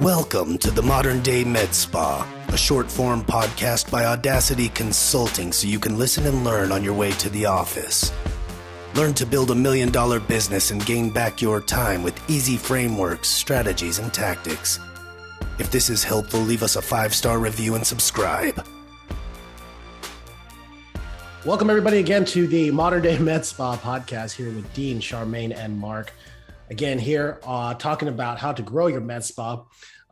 Welcome to the Modern Day Med Spa, a short form podcast by Audacity Consulting so you can listen and learn on your way to the office. Learn to build a million dollar business and gain back your time with easy frameworks, strategies, and tactics. If this is helpful, leave us a five star review and subscribe. Welcome, everybody, again to the Modern Day Med Spa podcast here with Dean, Charmaine, and Mark. Again, here uh, talking about how to grow your med spa.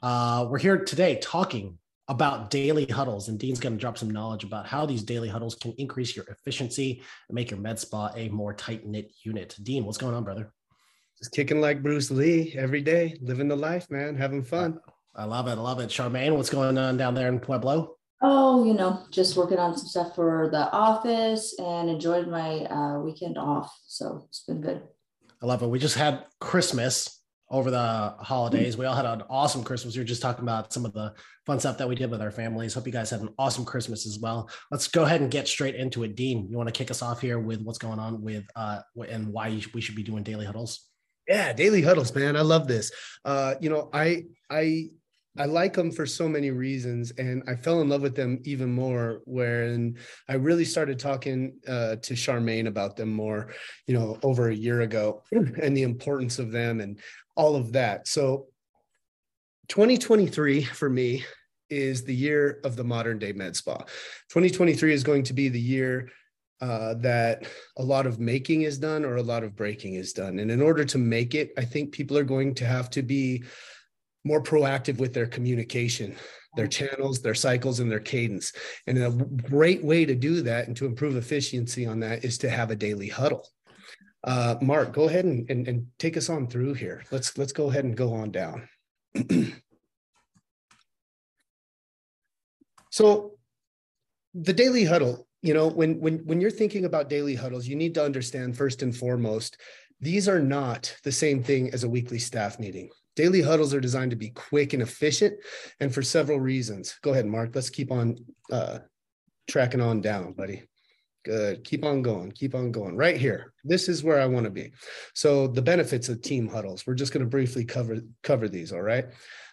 Uh, we're here today talking about daily huddles, and Dean's going to drop some knowledge about how these daily huddles can increase your efficiency and make your med spa a more tight knit unit. Dean, what's going on, brother? Just kicking like Bruce Lee every day, living the life, man, having fun. I love it. I love it. Charmaine, what's going on down there in Pueblo? Oh, you know, just working on some stuff for the office and enjoyed my uh, weekend off. So it's been good. I love it. We just had Christmas over the holidays. We all had an awesome Christmas. We were just talking about some of the fun stuff that we did with our families. Hope you guys had an awesome Christmas as well. Let's go ahead and get straight into it. Dean, you want to kick us off here with what's going on with uh and why we should be doing daily huddles? Yeah, daily huddles, man. I love this. Uh, you know, I I I like them for so many reasons, and I fell in love with them even more when I really started talking uh, to Charmaine about them more, you know, over a year ago, and the importance of them and all of that. So, 2023 for me is the year of the modern day med spa. 2023 is going to be the year uh, that a lot of making is done or a lot of breaking is done. And in order to make it, I think people are going to have to be more proactive with their communication, their channels, their cycles, and their cadence. And a great way to do that and to improve efficiency on that is to have a daily huddle. Uh, Mark, go ahead and, and, and take us on through here. Let's let's go ahead and go on down. so the daily huddle you know when when when you're thinking about daily huddles you need to understand first and foremost these are not the same thing as a weekly staff meeting Daily huddles are designed to be quick and efficient, and for several reasons. Go ahead, Mark. Let's keep on uh, tracking on down, buddy. Good. Keep on going. Keep on going. Right here. This is where I want to be. So the benefits of team huddles. We're just going to briefly cover cover these. All right.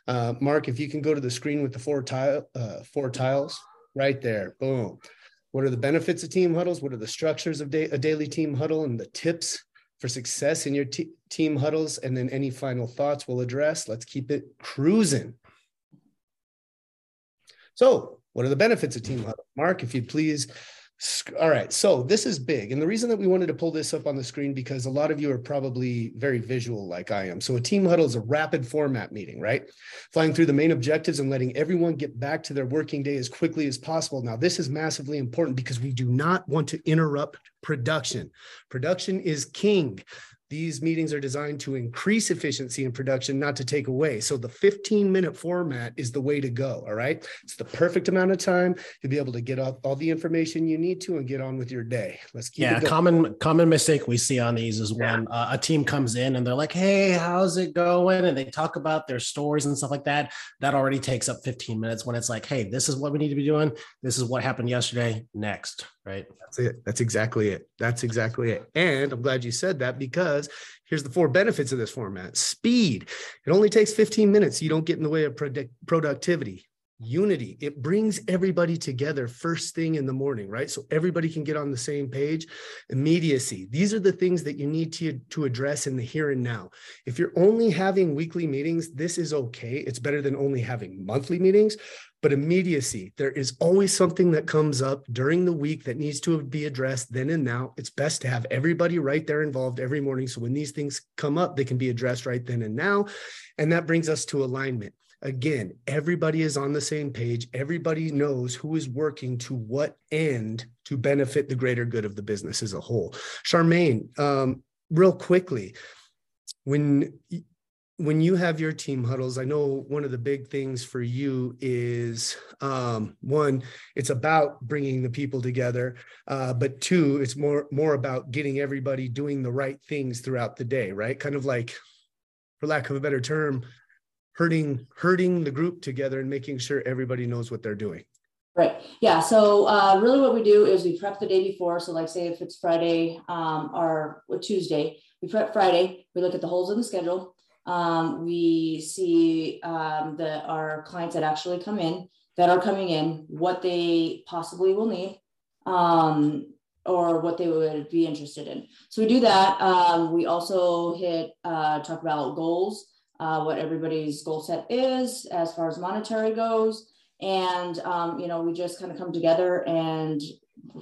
Uh, Mark, if you can go to the screen with the four tile uh, four tiles right there. Boom. What are the benefits of team huddles? What are the structures of da- a daily team huddle and the tips for success in your t- team huddles and then any final thoughts we'll address. Let's keep it cruising. So, what are the benefits of team huddle? Mark, if you'd please all right, so this is big. And the reason that we wanted to pull this up on the screen because a lot of you are probably very visual like I am. So a team huddle is a rapid format meeting, right? Flying through the main objectives and letting everyone get back to their working day as quickly as possible. Now, this is massively important because we do not want to interrupt production. Production is king. These meetings are designed to increase efficiency in production, not to take away. So the 15 minute format is the way to go. All right. It's the perfect amount of time to be able to get up all the information you need to and get on with your day. Let's keep yeah, common common mistake we see on these is when yeah. uh, a team comes in and they're like, "Hey, how's it going?" and they talk about their stories and stuff like that. That already takes up 15 minutes when it's like, "Hey, this is what we need to be doing. This is what happened yesterday. Next." Right. That's it. That's exactly it. That's exactly it. And I'm glad you said that because here's the four benefits of this format speed. It only takes 15 minutes. You don't get in the way of product- productivity. Unity, it brings everybody together first thing in the morning, right? So everybody can get on the same page. Immediacy, these are the things that you need to, to address in the here and now. If you're only having weekly meetings, this is okay. It's better than only having monthly meetings, but immediacy, there is always something that comes up during the week that needs to be addressed then and now. It's best to have everybody right there involved every morning. So when these things come up, they can be addressed right then and now. And that brings us to alignment. Again, everybody is on the same page. Everybody knows who is working to what end to benefit the greater good of the business as a whole. Charmaine, um, real quickly, when when you have your team huddles, I know one of the big things for you is um, one, it's about bringing the people together, uh, but two, it's more more about getting everybody doing the right things throughout the day, right? Kind of like, for lack of a better term, herding herding the group together and making sure everybody knows what they're doing. Right. Yeah. So uh, really, what we do is we prep the day before. So, like, say if it's Friday um, or Tuesday, we prep Friday. We look at the holes in the schedule Um, we see um, the our clients that actually come in that are coming in what they possibly will need um, or what they would be interested in. So we do that. Um, we also hit uh, talk about goals, uh, what everybody's goal set is as far as monetary goes, and um, you know we just kind of come together and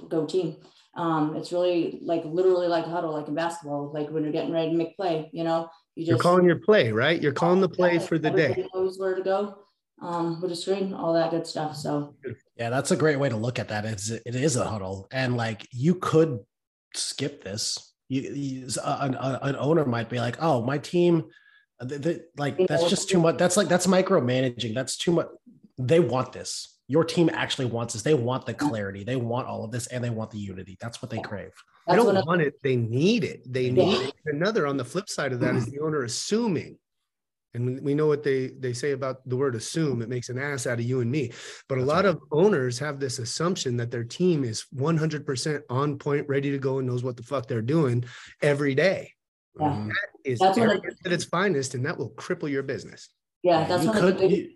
go team. Um, it's really like literally like huddle, like in basketball, like when you're getting ready to make play, you know, you just, you're calling your play, right? You're calling the play for the day. Knows where to go um, with a screen, all that good stuff. So yeah, that's a great way to look at that. It's it is a huddle, and like you could skip this. You, you an, an owner might be like, "Oh, my team, they, they, like that's just too much. That's like that's micromanaging. That's too much. They want this your team actually wants this. They want the clarity. They want all of this and they want the unity. That's what they crave. I don't want it. They need it. They need it. Another on the flip side of that is the owner assuming. And we know what they they say about the word assume. It makes an ass out of you and me. But a lot right. of owners have this assumption that their team is 100% on point, ready to go, and knows what the fuck they're doing every day. Yeah. That is that's arrogance at its finest, and that will cripple your business. Yeah, that's you one could, of the biggest,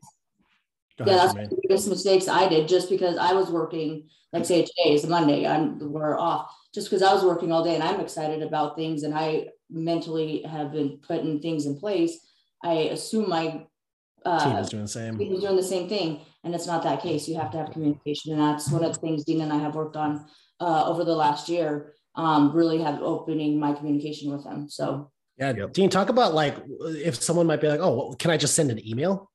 yeah, that's the biggest mistakes I did just because I was working, like say today is Monday, I'm we're off, just because I was working all day and I'm excited about things and I mentally have been putting things in place. I assume my uh, team is doing the same. Team is doing the same thing, and it's not that case. You have to have communication, and that's one of the things Dean and I have worked on uh, over the last year. Um, really have opening my communication with them. So yeah, yep. Dean, talk about like if someone might be like, oh, well, can I just send an email?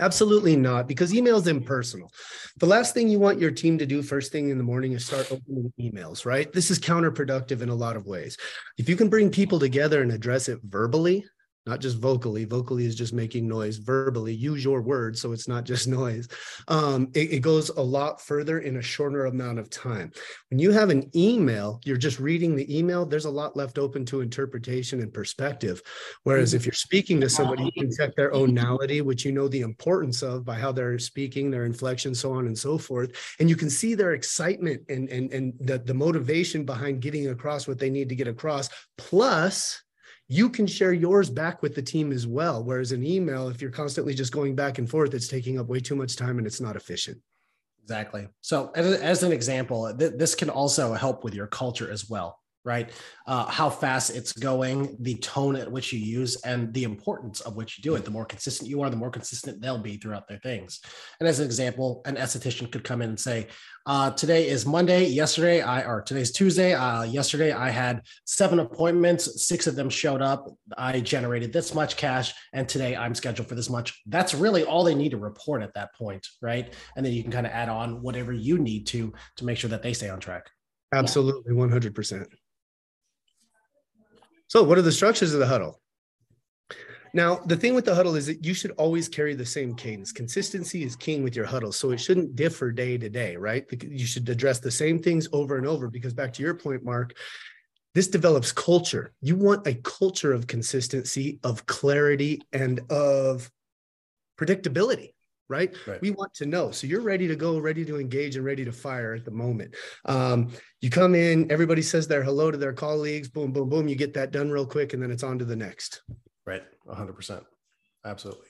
Absolutely not, because email is impersonal. The last thing you want your team to do first thing in the morning is start opening emails, right? This is counterproductive in a lot of ways. If you can bring people together and address it verbally, not just vocally. Vocally is just making noise. Verbally, use your words so it's not just noise. Um, it, it, goes a lot further in a shorter amount of time. When you have an email, you're just reading the email. There's a lot left open to interpretation and perspective. Whereas if you're speaking to somebody, you can check their tonality, which you know the importance of by how they're speaking, their inflection, so on and so forth, and you can see their excitement and and and the the motivation behind getting across what they need to get across. Plus you can share yours back with the team as well. Whereas an email, if you're constantly just going back and forth, it's taking up way too much time and it's not efficient. Exactly. So, as, as an example, th- this can also help with your culture as well right? Uh, how fast it's going, the tone at which you use, and the importance of which you do it. The more consistent you are, the more consistent they'll be throughout their things. And as an example, an esthetician could come in and say, uh, "Today is Monday. Yesterday, I or today's Tuesday. Uh, yesterday, I had seven appointments. Six of them showed up. I generated this much cash, and today I'm scheduled for this much." That's really all they need to report at that point, right? And then you can kind of add on whatever you need to to make sure that they stay on track. Absolutely, one hundred percent. So, what are the structures of the huddle? Now, the thing with the huddle is that you should always carry the same cadence. Consistency is king with your huddle. So it shouldn't differ day to day, right? You should address the same things over and over because, back to your point, Mark, this develops culture. You want a culture of consistency, of clarity, and of predictability right? right? We want to know. So you're ready to go, ready to engage, and ready to fire at the moment. Um, you come in, everybody says their hello to their colleagues, boom, boom, boom. You get that done real quick, and then it's on to the next. Right. 100%. Absolutely.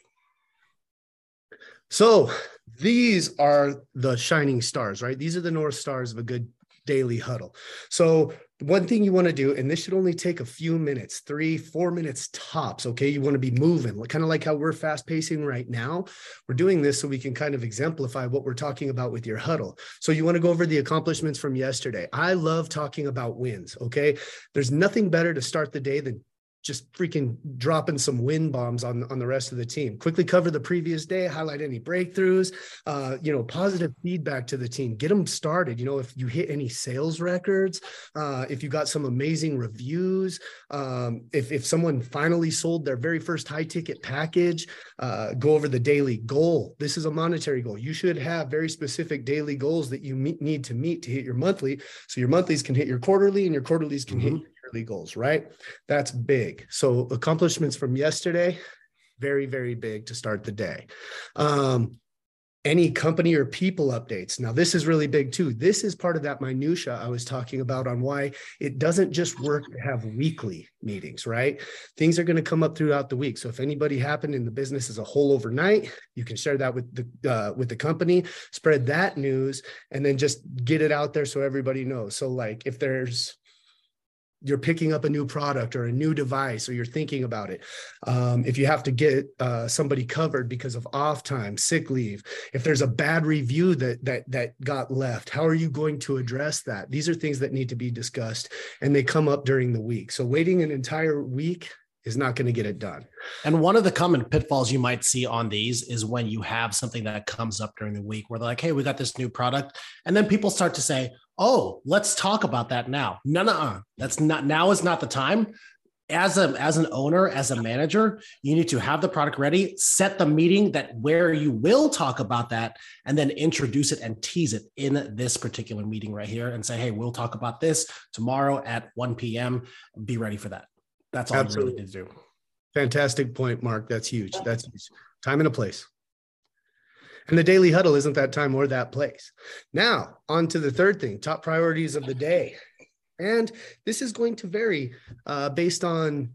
So these are the shining stars, right? These are the North Stars of a good daily huddle. So one thing you want to do, and this should only take a few minutes, three, four minutes tops. Okay. You want to be moving, kind of like how we're fast pacing right now. We're doing this so we can kind of exemplify what we're talking about with your huddle. So you want to go over the accomplishments from yesterday. I love talking about wins. Okay. There's nothing better to start the day than just freaking dropping some win bombs on, on the rest of the team. Quickly cover the previous day, highlight any breakthroughs, uh, you know, positive feedback to the team, get them started. You know, if you hit any sales records, uh, if you got some amazing reviews, um, if, if someone finally sold their very first high ticket package, uh, go over the daily goal. This is a monetary goal. You should have very specific daily goals that you meet, need to meet to hit your monthly. So your monthlies can hit your quarterly and your quarterlies can mm-hmm. hit yearly goals, right? That's big. So accomplishments from yesterday, very, very big to start the day. Um, any company or people updates. Now, this is really big too. This is part of that minutia I was talking about on why it doesn't just work to have weekly meetings, right? Things are going to come up throughout the week. So if anybody happened in the business as a whole overnight, you can share that with the uh, with the company, spread that news, and then just get it out there so everybody knows. So like if there's you're picking up a new product or a new device or you're thinking about it um, if you have to get uh, somebody covered because of off time sick leave if there's a bad review that that that got left how are you going to address that these are things that need to be discussed and they come up during the week so waiting an entire week is not going to get it done. And one of the common pitfalls you might see on these is when you have something that comes up during the week where they're like, hey, we got this new product. And then people start to say, oh, let's talk about that now. No, no, that's not now is not the time. As a as an owner, as a manager, you need to have the product ready, set the meeting that where you will talk about that, and then introduce it and tease it in this particular meeting right here and say, hey, we'll talk about this tomorrow at 1 p.m. Be ready for that. That's all Absolutely. you really need to do. Fantastic point, Mark. That's huge. That's huge. Time and a place. And the daily huddle isn't that time or that place. Now, on to the third thing top priorities of the day. And this is going to vary uh, based on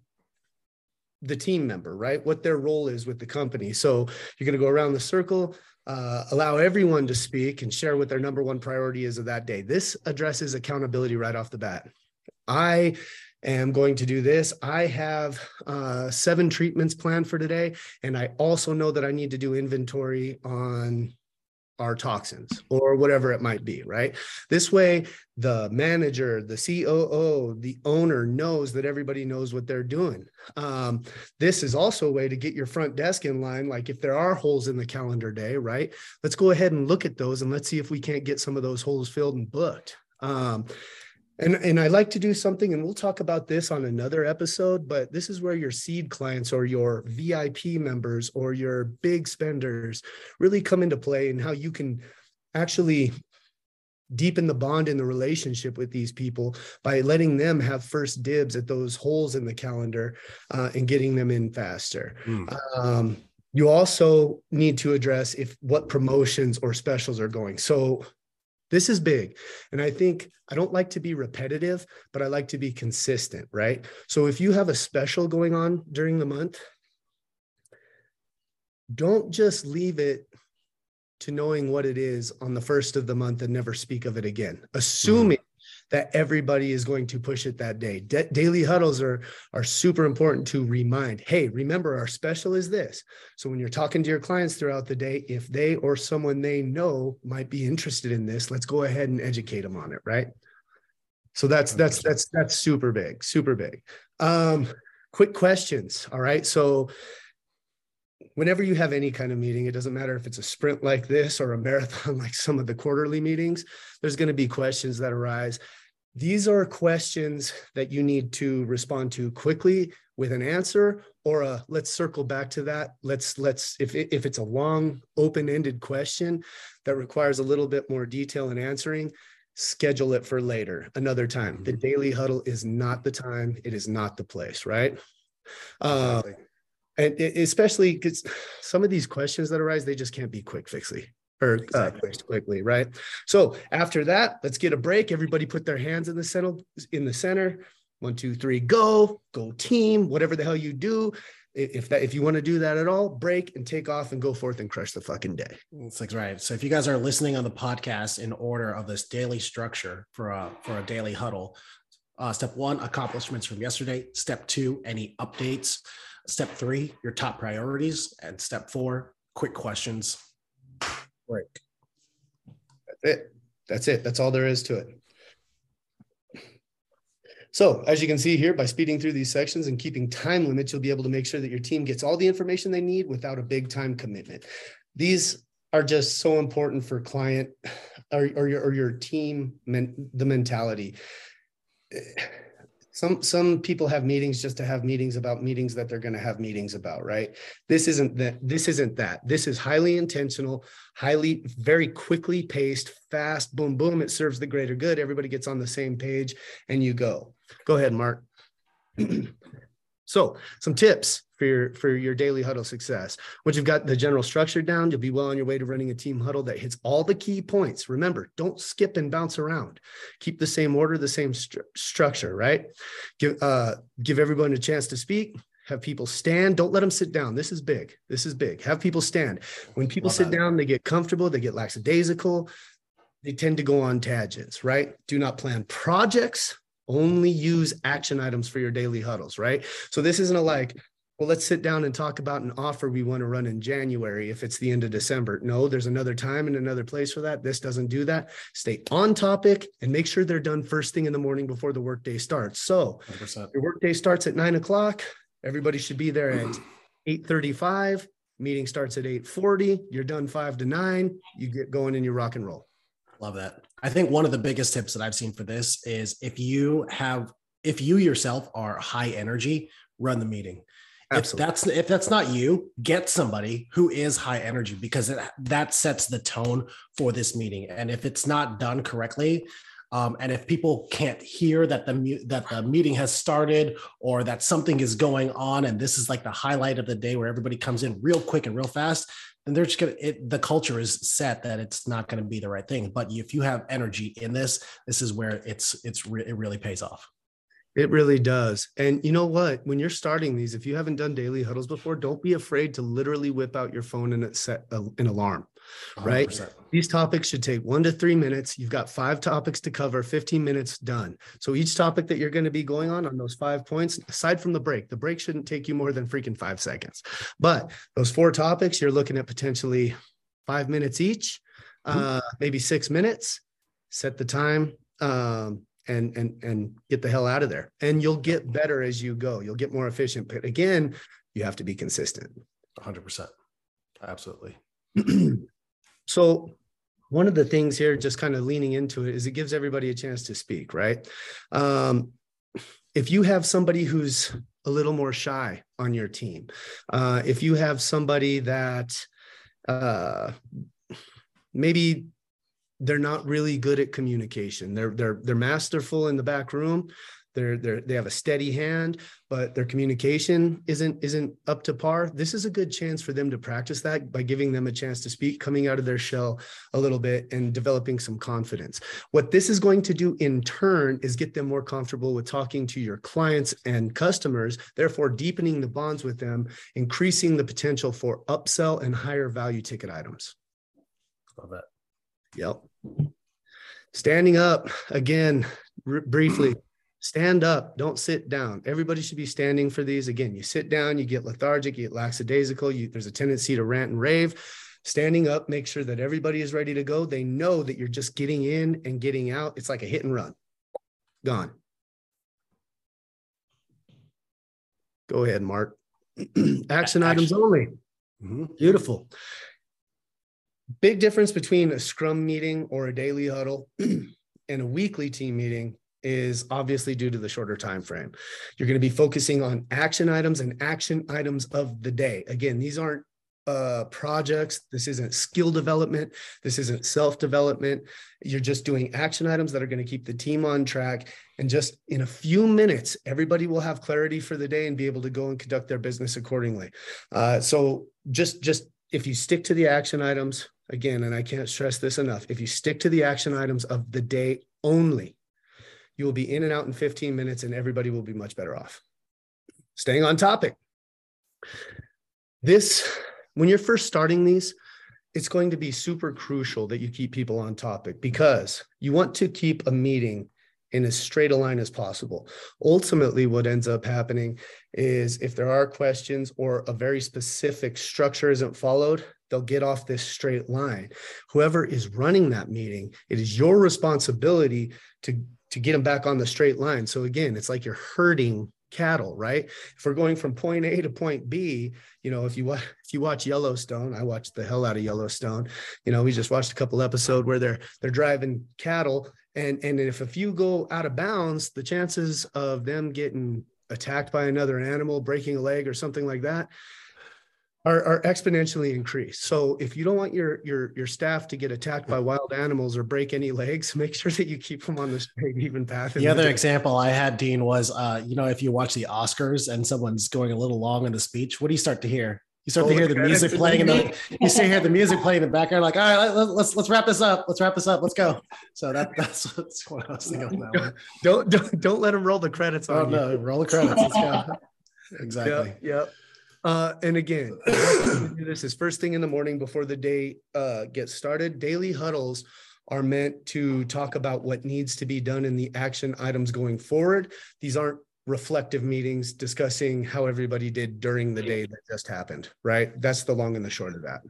the team member, right? What their role is with the company. So you're going to go around the circle, uh, allow everyone to speak and share what their number one priority is of that day. This addresses accountability right off the bat. I am going to do this. I have uh, seven treatments planned for today. And I also know that I need to do inventory on our toxins or whatever it might be, right? This way, the manager, the COO, the owner knows that everybody knows what they're doing. Um, this is also a way to get your front desk in line. Like if there are holes in the calendar day, right? Let's go ahead and look at those and let's see if we can't get some of those holes filled and booked. Um, and, and I like to do something, and we'll talk about this on another episode, but this is where your seed clients or your VIP members or your big spenders really come into play and how you can actually deepen the bond in the relationship with these people by letting them have first dibs at those holes in the calendar uh, and getting them in faster. Mm. Um, you also need to address if what promotions or specials are going. So this is big. And I think I don't like to be repetitive, but I like to be consistent, right? So if you have a special going on during the month, don't just leave it to knowing what it is on the first of the month and never speak of it again, assuming mm-hmm. That everybody is going to push it that day. Da- daily huddles are, are super important to remind hey, remember our special is this. So when you're talking to your clients throughout the day, if they or someone they know might be interested in this, let's go ahead and educate them on it, right? So that's that's that's that's super big, super big. Um, quick questions. All right. So whenever you have any kind of meeting, it doesn't matter if it's a sprint like this or a marathon like some of the quarterly meetings, there's going to be questions that arise. These are questions that you need to respond to quickly with an answer or a let's circle back to that. Let's let's if it, if it's a long open-ended question that requires a little bit more detail in answering, schedule it for later, another time. The mm-hmm. daily huddle is not the time, it is not the place, right? Uh, and especially because some of these questions that arise they just can't be quick fixly or uh, exactly. uh, quickly right? So after that let's get a break. Everybody put their hands in the center in the center. One two three go. Go team whatever the hell you do. If that if you want to do that at all break and take off and go forth and crush the fucking day. It's like right. So if you guys are listening on the podcast in order of this daily structure for a for a daily huddle uh, step one accomplishments from yesterday. Step two any updates Step three, your top priorities. And step four, quick questions. Break. That's it. That's it. That's all there is to it. So as you can see here, by speeding through these sections and keeping time limits, you'll be able to make sure that your team gets all the information they need without a big time commitment. These are just so important for client or, or, your, or your team, men, the mentality some some people have meetings just to have meetings about meetings that they're going to have meetings about right? This isn't that this isn't that. This is highly intentional highly very quickly paced fast boom boom it serves the greater good. Everybody gets on the same page and you go. Go ahead mark. So So, some tips for your for your daily huddle success. Once you've got the general structure down, you'll be well on your way to running a team huddle that hits all the key points. Remember, don't skip and bounce around. Keep the same order, the same stru- structure. Right? Give uh, give everyone a chance to speak. Have people stand. Don't let them sit down. This is big. This is big. Have people stand. When people Love sit that. down, they get comfortable. They get lackadaisical. They tend to go on tangents. Right? Do not plan projects only use action items for your daily huddles, right? So this isn't a like, well, let's sit down and talk about an offer we want to run in January if it's the end of December. No, there's another time and another place for that. This doesn't do that. Stay on topic and make sure they're done first thing in the morning before the workday starts. So 100%. your workday starts at nine o'clock. Everybody should be there at 8:35. Meeting starts at 8:40. You're done five to nine. You get going and you rock and roll. Love that. I think one of the biggest tips that I've seen for this is if you have, if you yourself are high energy, run the meeting. Absolutely. If that's if that's not you, get somebody who is high energy because it, that sets the tone for this meeting. And if it's not done correctly, um, and if people can't hear that the that the meeting has started or that something is going on, and this is like the highlight of the day where everybody comes in real quick and real fast, and they're just gonna it, the culture is set that it's not going to be the right thing but if you have energy in this this is where it's it's re- it really pays off it really does. And you know what? When you're starting these if you haven't done daily huddles before don't be afraid to literally whip out your phone and set a, an alarm right? 100%. these topics should take one to three minutes. You've got five topics to cover 15 minutes done. So each topic that you're going to be going on on those five points aside from the break the break shouldn't take you more than freaking five seconds. But those four topics you're looking at potentially five minutes each mm-hmm. uh, maybe six minutes. Set the time um, and and and get the hell out of there. And you'll get better as you go. You'll get more efficient. But again you have to be consistent. 100% absolutely. So one of the things here, just kind of leaning into it, is it gives everybody a chance to speak, right? Um, if you have somebody who's a little more shy on your team, uh, if you have somebody that uh, maybe they're not really good at communication, they're they're they're masterful in the back room, they're, they're they have a steady hand but their communication isn't isn't up to par. This is a good chance for them to practice that by giving them a chance to speak coming out of their shell a little bit and developing some confidence. What this is going to do in turn is get them more comfortable with talking to your clients and customers therefore deepening the bonds with them increasing the potential for upsell and higher value ticket items. Love that yep. Standing up again r- briefly. Stand up. Don't sit down. Everybody should be standing for these. Again you sit down you get lethargic you get lackadaisical you, there's a tendency to rant and rave. Standing up make sure that everybody is ready to go. They know that you're just getting in and getting out. It's like a hit and run. Gone. Go ahead mark. Action, action. items only. Mm-hmm. beautiful big difference between a scrum meeting or a daily huddle and a weekly team meeting is obviously due to the shorter time frame. You're going to be focusing on action items and action items of the day. Again, these aren't uh, projects. This isn't skill development. This isn't self development. You're just doing action items that are going to keep the team on track. And just in a few minutes, everybody will have clarity for the day and be able to go and conduct their business accordingly. Uh, so just just if you stick to the action items again, and I can't stress this enough, if you stick to the action items of the day only, you will be in and out in 15 minutes and everybody will be much better off. Staying on topic. This, when you're first starting these, it's going to be super crucial that you keep people on topic because you want to keep a meeting in as straight a line as possible. Ultimately, what ends up happening is if there are questions or a very specific structure isn't followed, they'll get off this straight line. Whoever is running that meeting, it is your responsibility to to get them back on the straight line. So again, it's like you're herding cattle, right? If we're going from point A to point B, you know, if you watch if you watch Yellowstone, I watched the hell out of Yellowstone. You know, we just watched a couple episode where they're they're driving cattle, and and if a few go out of bounds, the chances of them getting attacked by another animal, breaking a leg or something like that, are, are exponentially increased. So if you don't want your your your staff to get attacked by wild animals or break any legs, make sure that you keep them on the straight even path. The other example I had, Dean, was uh, you know, if you watch the Oscars and someone's going a little long in the speech, what do you start to hear? You start oh, to hear the music playing in the you see hear the music playing in the background, like, all right, let's let's wrap this up. Let's wrap this up. Let's go. So that that's, that's what I was thinking on that. Don't don't don't let them roll the credits oh, no, you. roll the credits. Let's go. Exactly. Yep. yep. Uh, and again, this is first thing in the morning before the day uh, gets started. Daily huddles are meant to talk about what needs to be done in the action items going forward. These aren't reflective meetings discussing how everybody did during the day that just happened, right? That's the long and the short of that.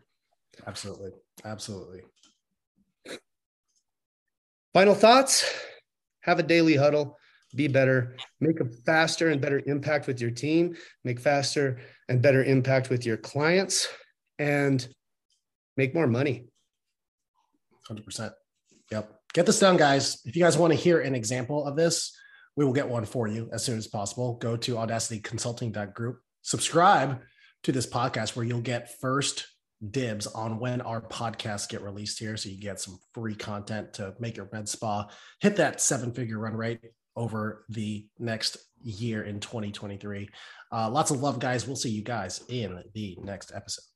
Absolutely. Absolutely. Final thoughts have a daily huddle be better, make a faster and better impact with your team, make faster and better impact with your clients, and make more money. 100%. Yep. Get this done, guys. If you guys want to hear an example of this, we will get one for you as soon as possible. Go to audacityconsulting.group, subscribe to this podcast where you'll get first dibs on when our podcasts get released here. So you get some free content to make your med spa hit that seven figure run rate over the next year in 2023. Uh, lots of love, guys. We'll see you guys in the next episode.